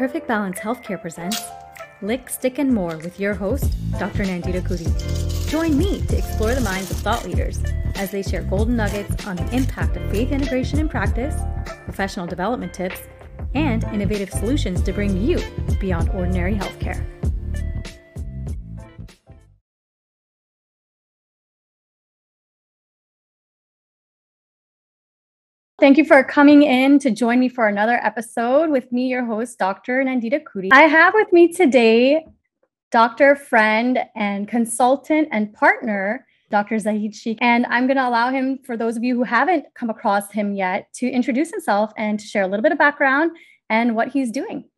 Perfect Balance Healthcare presents Lick, Stick, and More with your host, Dr. Nandita Koodie. Join me to explore the minds of thought leaders as they share golden nuggets on the impact of faith integration in practice, professional development tips, and innovative solutions to bring you beyond ordinary healthcare. Thank you for coming in to join me for another episode with me, your host, Dr. Nandita Koodie. I have with me today doctor, friend, and consultant and partner, Dr. Zahid Sheikh. And I'm going to allow him, for those of you who haven't come across him yet, to introduce himself and to share a little bit of background and what he's doing.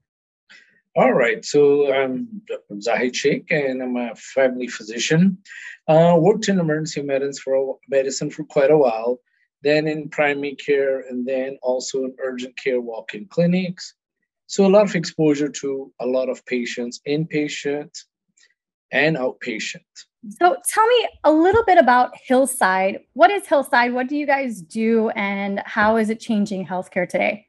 All right. So I'm Dr. Zahid Sheikh, and I'm a family physician. Uh, worked in emergency medicine for medicine for quite a while then in primary care, and then also in urgent care walk in clinics. So, a lot of exposure to a lot of patients, inpatient and outpatient. So, tell me a little bit about Hillside. What is Hillside? What do you guys do, and how is it changing healthcare today?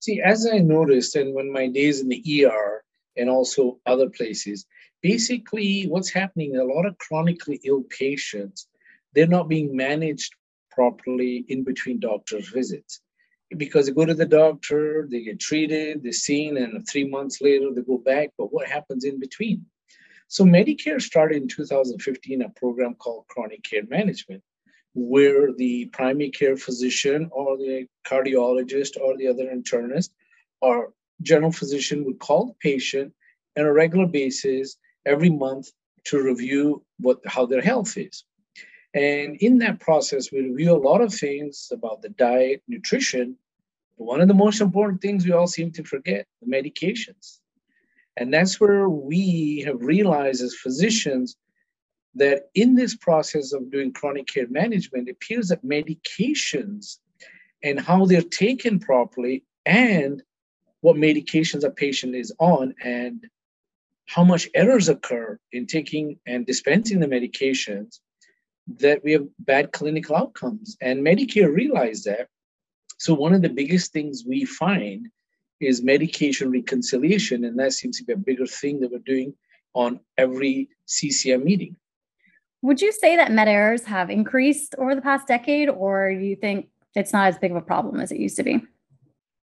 See, as I noticed, and when my days in the ER and also other places, basically what's happening, a lot of chronically ill patients, they're not being managed properly in between doctor's visits. Because they go to the doctor, they get treated, they're seen, and three months later they go back. But what happens in between? So Medicare started in 2015 a program called Chronic Care Management, where the primary care physician or the cardiologist or the other internist or general physician would call the patient on a regular basis every month to review what how their health is. And in that process, we review a lot of things about the diet, nutrition. But one of the most important things we all seem to forget the medications. And that's where we have realized as physicians that in this process of doing chronic care management, it appears that medications and how they're taken properly and what medications a patient is on and how much errors occur in taking and dispensing the medications that we have bad clinical outcomes. And Medicare realized that. So, one of the biggest things we find is medication reconciliation. And that seems to be a bigger thing that we're doing on every CCM meeting. Would you say that med errors have increased over the past decade, or do you think it's not as big of a problem as it used to be?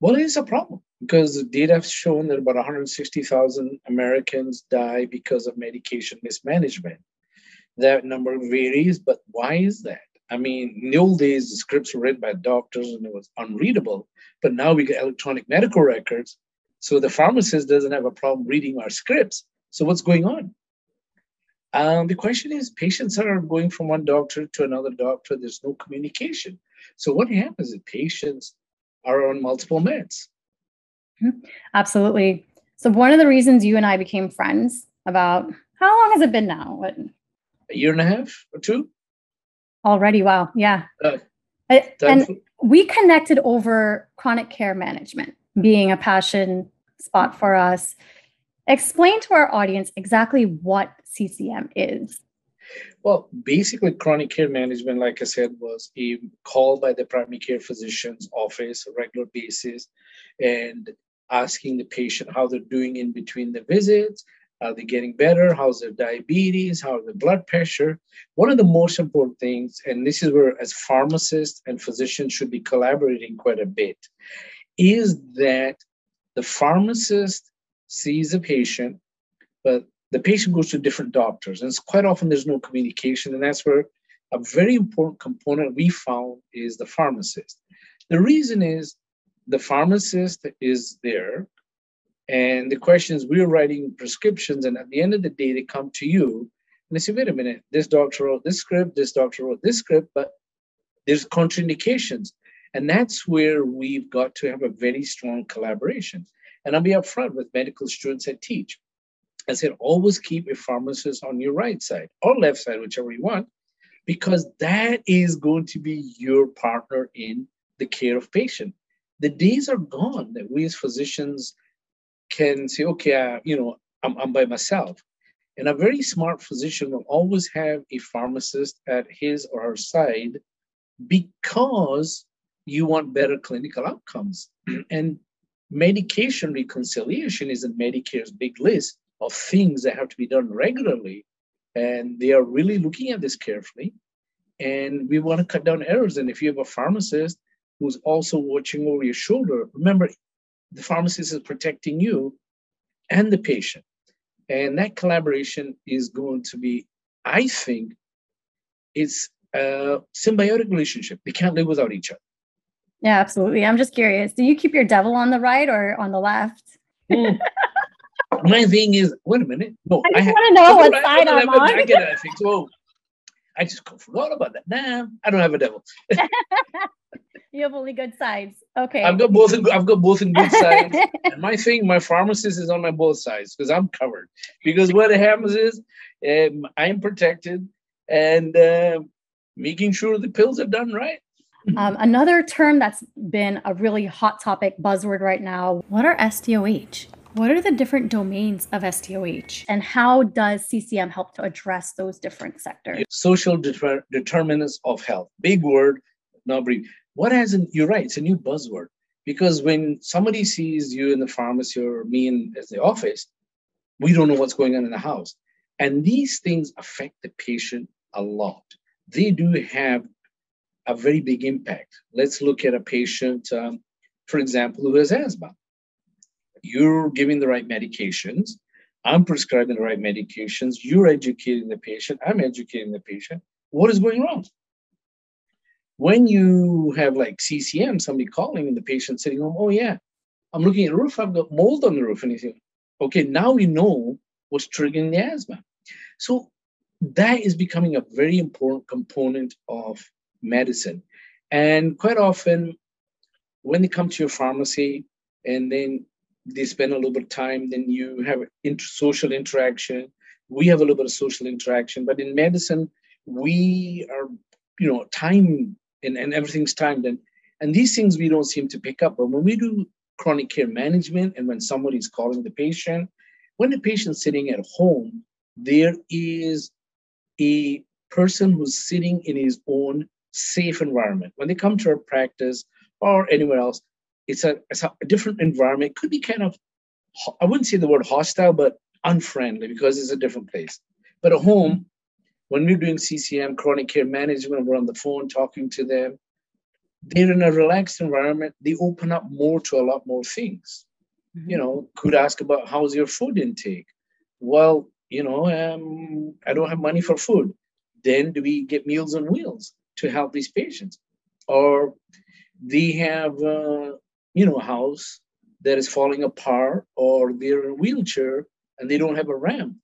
Well, it is a problem because the data have shown that about 160,000 Americans die because of medication mismanagement that number varies, but why is that? I mean, in the old days, the scripts were written by doctors and it was unreadable, but now we get electronic medical records. So the pharmacist doesn't have a problem reading our scripts. So what's going on? Um, the question is patients are going from one doctor to another doctor. There's no communication. So what happens is patients are on multiple meds. Mm-hmm. Absolutely. So one of the reasons you and I became friends about how long has it been now? What a year and a half or two. Already, wow, yeah. Uh, and we connected over chronic care management being a passion spot for us. Explain to our audience exactly what CCM is. Well, basically, chronic care management, like I said, was a call by the primary care physician's office on a regular basis and asking the patient how they're doing in between the visits, are they getting better? How's their diabetes? How's their blood pressure? One of the most important things, and this is where as pharmacists and physicians should be collaborating quite a bit, is that the pharmacist sees a patient, but the patient goes to different doctors. And quite often there's no communication. And that's where a very important component we found is the pharmacist. The reason is the pharmacist is there and the question is, we're writing prescriptions, and at the end of the day, they come to you and they say, wait a minute, this doctor wrote this script, this doctor wrote this script, but there's contraindications. And that's where we've got to have a very strong collaboration. And I'll be upfront with medical students I teach. I said, always keep a pharmacist on your right side or left side, whichever you want, because that is going to be your partner in the care of patient. The days are gone that we as physicians can say, okay, you know, I'm, I'm by myself. And a very smart physician will always have a pharmacist at his or her side because you want better clinical outcomes. and medication reconciliation is in Medicare's big list of things that have to be done regularly. And they are really looking at this carefully. And we want to cut down errors. And if you have a pharmacist who's also watching over your shoulder, remember, the pharmacist is protecting you and the patient. And that collaboration is going to be, I think, it's a symbiotic relationship. They can't live without each other. Yeah, absolutely. I'm just curious. Do you keep your devil on the right or on the left? Mm. My thing is, wait a minute. No, I just want to know what side I'm on. Jacket, I think so. I just forgot about that. Nah, I don't have a devil. you have only good sides. Okay. I've got both. In, I've got both in good sides. and my thing, my pharmacist is on my both sides because I'm covered. Because what happens is, um, I'm protected and uh, making sure the pills are done right. Um, another term that's been a really hot topic buzzword right now. What are SDOH? What are the different domains of SDOH and how does CCM help to address those different sectors? Social deter- determinants of health. Big word, not brief. What has an, you're right, it's a new buzzword because when somebody sees you in the pharmacy or me in the office, we don't know what's going on in the house. And these things affect the patient a lot. They do have a very big impact. Let's look at a patient, um, for example, who has asthma. You're giving the right medications. I'm prescribing the right medications. You're educating the patient. I'm educating the patient. What is going wrong? When you have like CCM, somebody calling and the patient sitting home, oh yeah, I'm looking at the roof, I've got mold on the roof. And you think, okay, now we know what's triggering the asthma. So that is becoming a very important component of medicine. And quite often, when they come to your pharmacy and then they spend a little bit of time, then you have inter- social interaction. We have a little bit of social interaction, but in medicine, we are, you know, time and, and everything's timed. And, and these things we don't seem to pick up. But when we do chronic care management and when somebody's calling the patient, when the patient's sitting at home, there is a person who's sitting in his own safe environment. When they come to our practice or anywhere else, it's a, it's a different environment. It could be kind of, I wouldn't say the word hostile, but unfriendly because it's a different place. But at home, when we're doing CCM, chronic care management, we're on the phone talking to them, they're in a relaxed environment. They open up more to a lot more things. Mm-hmm. You know, could ask about how's your food intake? Well, you know, um, I don't have money for food. Then do we get Meals on Wheels? to help these patients. Or they have, uh, you know, a house that is falling apart, or they're in a wheelchair and they don't have a ramp.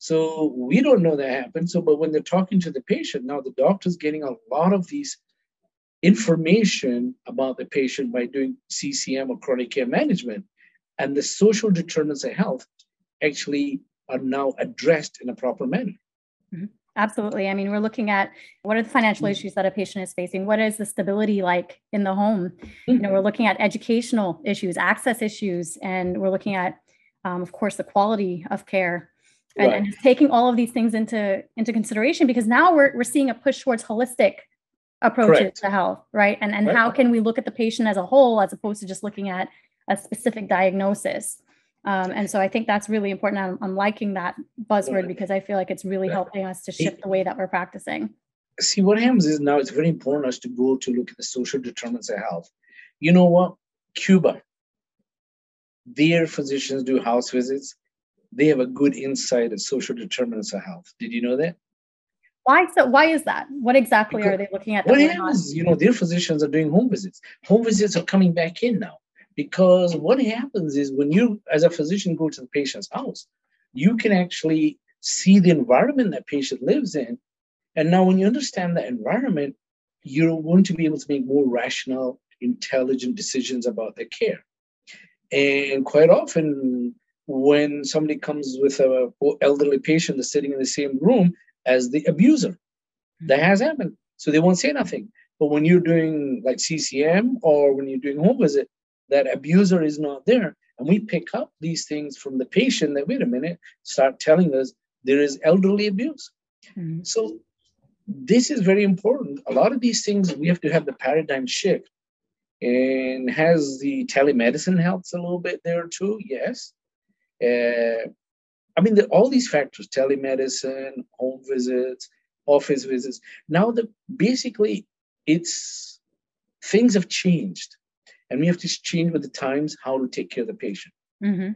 So we don't know that happened. So, but when they're talking to the patient, now the doctor's getting a lot of these information about the patient by doing CCM or chronic care management. And the social determinants of health actually are now addressed in a proper manner. Mm-hmm. Absolutely. I mean, we're looking at what are the financial mm-hmm. issues that a patient is facing? What is the stability like in the home? You know, we're mm-hmm. looking at educational issues, access issues, and we're looking at, um, of course, the quality of care. And, right. and taking all of these things into into consideration because now we're we're seeing a push towards holistic approaches Correct. to health, right? And and right. how can we look at the patient as a whole as opposed to just looking at a specific diagnosis? Um, and so I think that's really important. I'm, I'm liking that buzzword because I feel like it's really helping us to shift the way that we're practicing. See, what happens is now it's very important us to go to look at the social determinants of health. You know what? Cuba, their physicians do house visits. They have a good insight of social determinants of health. Did you know that? Why so? Why is that? What exactly because are they looking at? What happens? You know, their physicians are doing home visits. Home visits are coming back in now. Because what happens is when you, as a physician, go to the patient's house, you can actually see the environment that patient lives in. And now, when you understand that environment, you're going to be able to make more rational, intelligent decisions about their care. And quite often, when somebody comes with a elderly patient that's sitting in the same room as the abuser, that has happened. So they won't say nothing. But when you're doing like CCM or when you're doing home visit, that abuser is not there. And we pick up these things from the patient that, wait a minute, start telling us there is elderly abuse. Mm-hmm. So this is very important. A lot of these things, we have to have the paradigm shift And has the telemedicine helps a little bit there too? Yes. Uh, I mean, the, all these factors telemedicine, home visits, office visits. Now, that basically, it's things have changed, and we have to change with the times how to take care of the patient. Mm-hmm.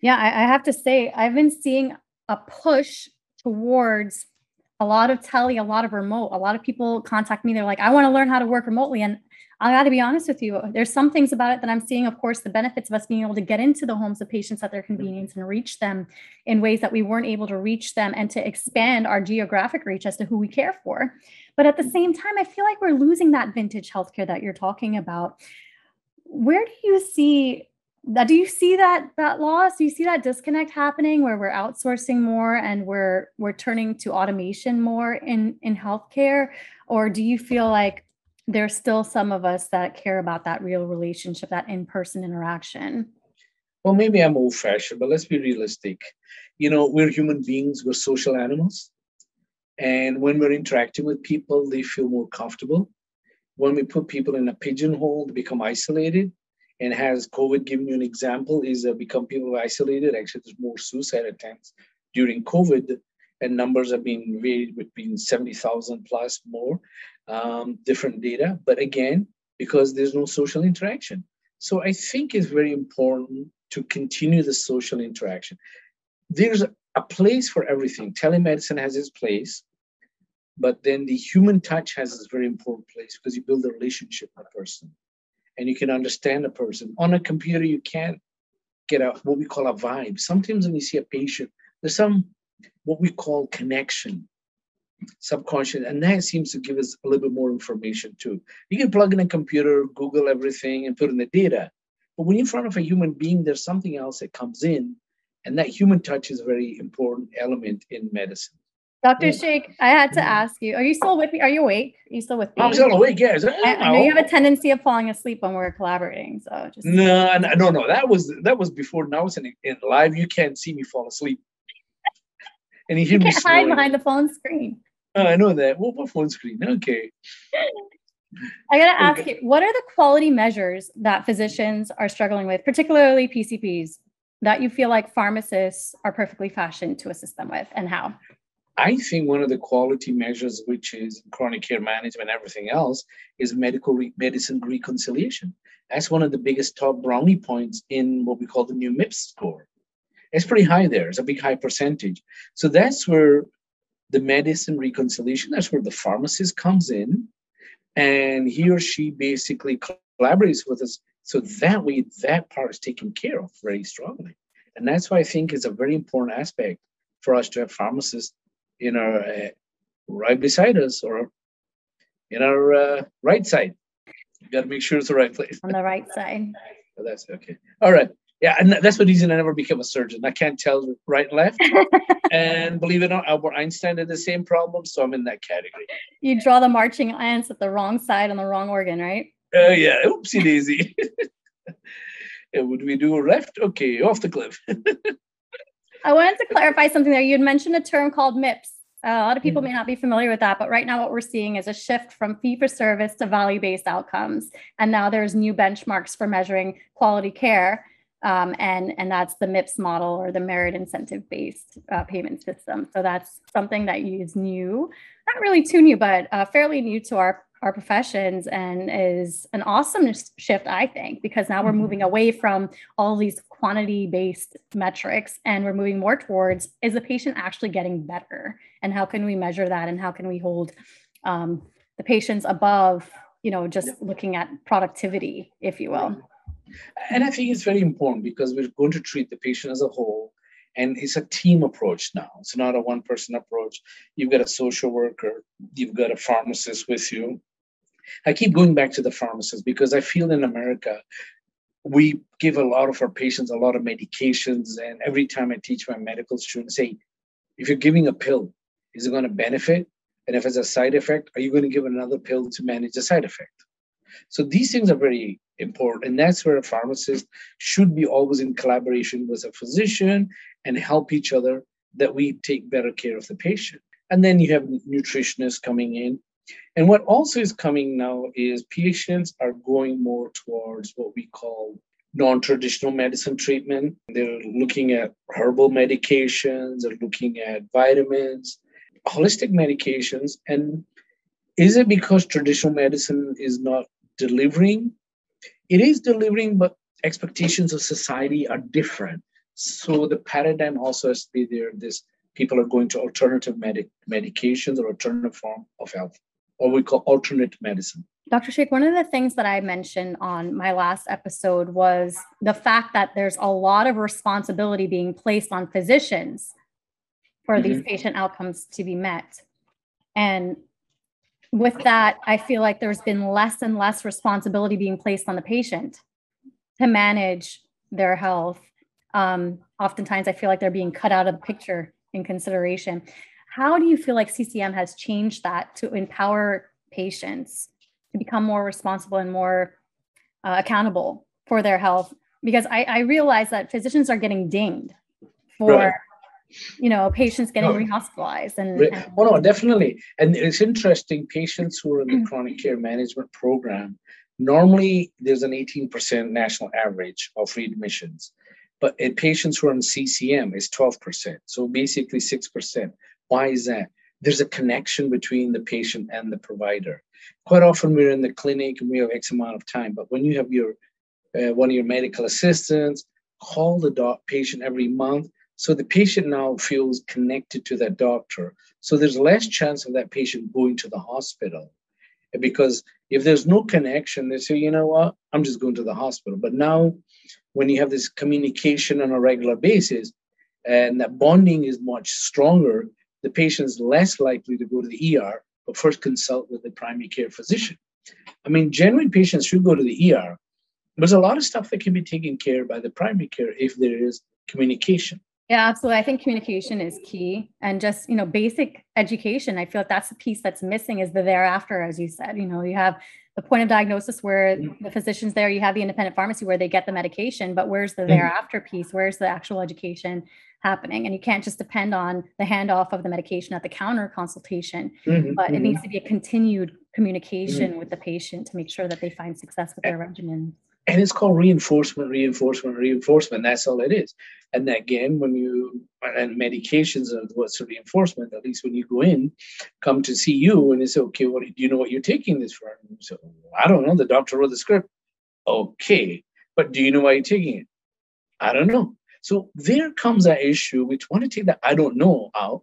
Yeah, I, I have to say, I've been seeing a push towards a lot of tele, a lot of remote. A lot of people contact me. They're like, I want to learn how to work remotely. And I got to be honest with you. There's some things about it that I'm seeing, of course, the benefits of us being able to get into the homes of patients at their mm-hmm. convenience and reach them in ways that we weren't able to reach them and to expand our geographic reach as to who we care for. But at the mm-hmm. same time, I feel like we're losing that vintage healthcare that you're talking about. Where do you see that do you see that that loss do you see that disconnect happening where we're outsourcing more and we're we're turning to automation more in in healthcare or do you feel like there's still some of us that care about that real relationship that in-person interaction well maybe i'm old fashioned but let's be realistic you know we're human beings we're social animals and when we're interacting with people they feel more comfortable when we put people in a pigeonhole they become isolated and has COVID given you an example? Is uh, become people isolated? Actually, there's more suicide attempts during COVID, and numbers have been varied between 70,000 plus more, um, different data. But again, because there's no social interaction. So I think it's very important to continue the social interaction. There's a place for everything. Telemedicine has its place, but then the human touch has its very important place because you build a relationship with a person and you can understand a person. On a computer, you can't get a what we call a vibe. Sometimes when you see a patient, there's some what we call connection, subconscious, and that seems to give us a little bit more information too. You can plug in a computer, Google everything, and put in the data. But when you're in front of a human being, there's something else that comes in, and that human touch is a very important element in medicine. Dr. Mm. Sheikh, I had to mm. ask you, are you still with me? Are you awake? Are you still with me? I'm still awake, yes. I, I know you have a tendency of falling asleep when we're collaborating. So just no, no, no. That was that was before now it's in, in live. You can't see me fall asleep. And you hear you can't hide behind the phone screen. Oh, I know that. What, what phone screen? Okay. I gotta ask okay. you, what are the quality measures that physicians are struggling with, particularly PCPs, that you feel like pharmacists are perfectly fashioned to assist them with, and how? I think one of the quality measures, which is chronic care management, everything else, is medical re- medicine reconciliation. That's one of the biggest top brownie points in what we call the new MIPS score. It's pretty high there. It's a big high percentage. So that's where the medicine reconciliation, that's where the pharmacist comes in and he or she basically collaborates with us. So that way, that part is taken care of very strongly. And that's why I think it's a very important aspect for us to have pharmacists in our uh, right beside us or in our uh, right side. You got to make sure it's the right place. On the right side. that's okay. All right. Yeah, and that's the reason I never became a surgeon. I can't tell right and left. and believe it or not, Albert Einstein had the same problem, so I'm in that category. You draw the marching ants at the wrong side on the wrong organ, right? Oh uh, yeah, oopsie daisy. would we do a left? Okay, off the cliff. I wanted to clarify something there. You had mentioned a term called MIPS. Uh, a lot of people mm-hmm. may not be familiar with that, but right now what we're seeing is a shift from fee for service to value based outcomes. And now there's new benchmarks for measuring quality care. Um, and, and that's the MIPS model or the merit incentive based uh, payment system. So that's something that is new, not really too new, but uh, fairly new to our our professions and is an awesome shift i think because now we're mm-hmm. moving away from all these quantity based metrics and we're moving more towards is the patient actually getting better? And how can we measure that? And how can we hold um, the patients above you know just looking at productivity if you will and i think it's very important because we're going to treat the patient as a whole. And it's a team approach now. It's not a one person approach. You've got a social worker. You've got a pharmacist with you. I keep going back to the pharmacist because i feel in america we give a lot of our patients a lot of medications. And every time i teach my medical students say if you're giving a pill is it going to benefit? And if it's a side effect are you going to give another pill to manage the side effect? So these things are very important. And that's where a pharmacist should be always in collaboration with a physician and help each other that we take better care of the patient. And then you have nutritionists coming in. And what also is coming now is patients are going more towards what we call non traditional medicine treatment. They're looking at herbal medications, they're looking at vitamins, holistic medications. And is it because traditional medicine is not delivering? It is delivering, but expectations of society are different. So the paradigm also has to be there. This people are going to alternative medic- medications or alternative form of health, or we call alternate medicine. Dr. Sheikh, one of the things that I mentioned on my last episode was the fact that there's a lot of responsibility being placed on physicians for mm-hmm. these patient outcomes to be met. And with that, I feel like there's been less and less responsibility being placed on the patient to manage their health. Um, oftentimes, I feel like they're being cut out of the picture in consideration. How do you feel like CCM has changed that to empower patients to become more responsible and more uh, accountable for their health because I, I, realize that physicians are getting dinged for right. You know patients getting no. rehospitalized and, and oh no definitely and it's interesting patients who are in the mm. chronic care management program normally there's an 18% national average of readmissions but in patients who are in ccm is 12% so basically 6% why is that there's a connection between the patient and the provider quite often we're in the clinic and we have X amount of time. But when you have your uh, one of your medical assistants call the doc- patient every month, so the patient now feels connected to that doctor. So there's less chance of that patient going to the hospital. Because if there's no connection, they say, you know what, I'm just going to the hospital. But now, when you have this communication on a regular basis, and that bonding is much stronger, the patient is less likely to go to the ER but first consult with the primary care physician. I mean, genuine patients should go to the ER. There's a lot of stuff that can be taken care by the primary care if there is communication. Yeah, absolutely. I think communication is key and just, you know, basic education. I feel like that's the piece that's missing is the thereafter, as you said. You know, you have the point of diagnosis where the physician's there, you have the independent pharmacy where they get the medication, but where's the mm-hmm. thereafter piece? Where's the actual education happening? And you can't just depend on the handoff of the medication at the counter consultation, mm-hmm. but it needs mm-hmm. to be a continued communication mm-hmm. with the patient to make sure that they find success with their regimen and it's called reinforcement, reinforcement, reinforcement. That's all it is. And again, when you and medications are what's a reinforcement. At least when you go in, come to see you, and they say, "Okay, what do you know what you're taking this for?" So I don't know. The doctor wrote the script. Okay, but do you know why you're taking it? I don't know. So there comes that issue. We want to take that I don't know out,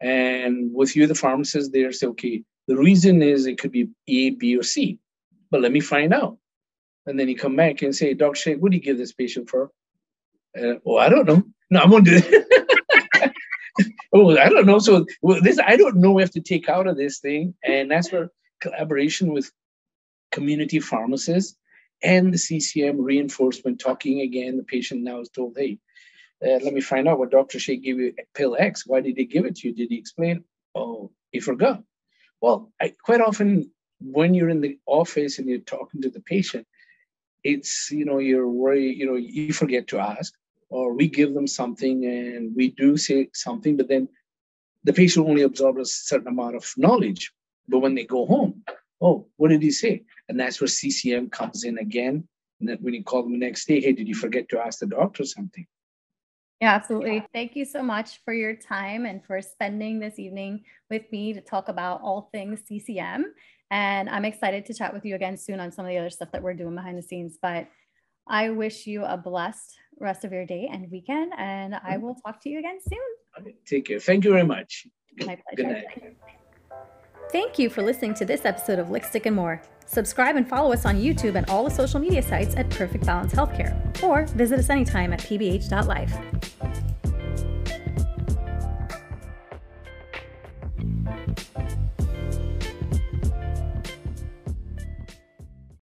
and with you, the pharmacist, there say, "Okay, the reason is it could be A, B, or C, but let me find out." And then you come back and say, Dr. Sheikh, what do you give this patient for? Uh, well, I don't know. No, going to do it. oh, I don't know. So well, this, I don't know. We have to take out of this thing. And that's where collaboration with community pharmacists and the CCM reinforcement talking again. The patient now is told, hey, uh, let me find out what Dr. Sheikh gave you pill X. Why did he give it to you? Did he explain? Oh, he forgot. Well, I, quite often when you're in the office and you're talking to the patient, it's you know you're worried you know you forget to ask or we give them something and we do say something but then the patient only absorbs a certain amount of knowledge. But when they go home oh what did he say? And that's where ccm comes in again and then when you call them the next day hey did you forget to ask the doctor something yeah, absolutely. Thank you so much for your time and for spending this evening with me to talk about all things CCM. And I'm excited to chat with you again soon on some of the other stuff that we're doing behind the scenes. But I wish you a blessed rest of your day and weekend. And I mm-hmm. will talk to you again soon. Take care. Thank you very much. My pleasure. Good night. Thank you for listening to this episode of Lickstick and More. Subscribe and follow us on YouTube and all the social media sites at Perfect Balance Healthcare, or visit us anytime at pbh.life.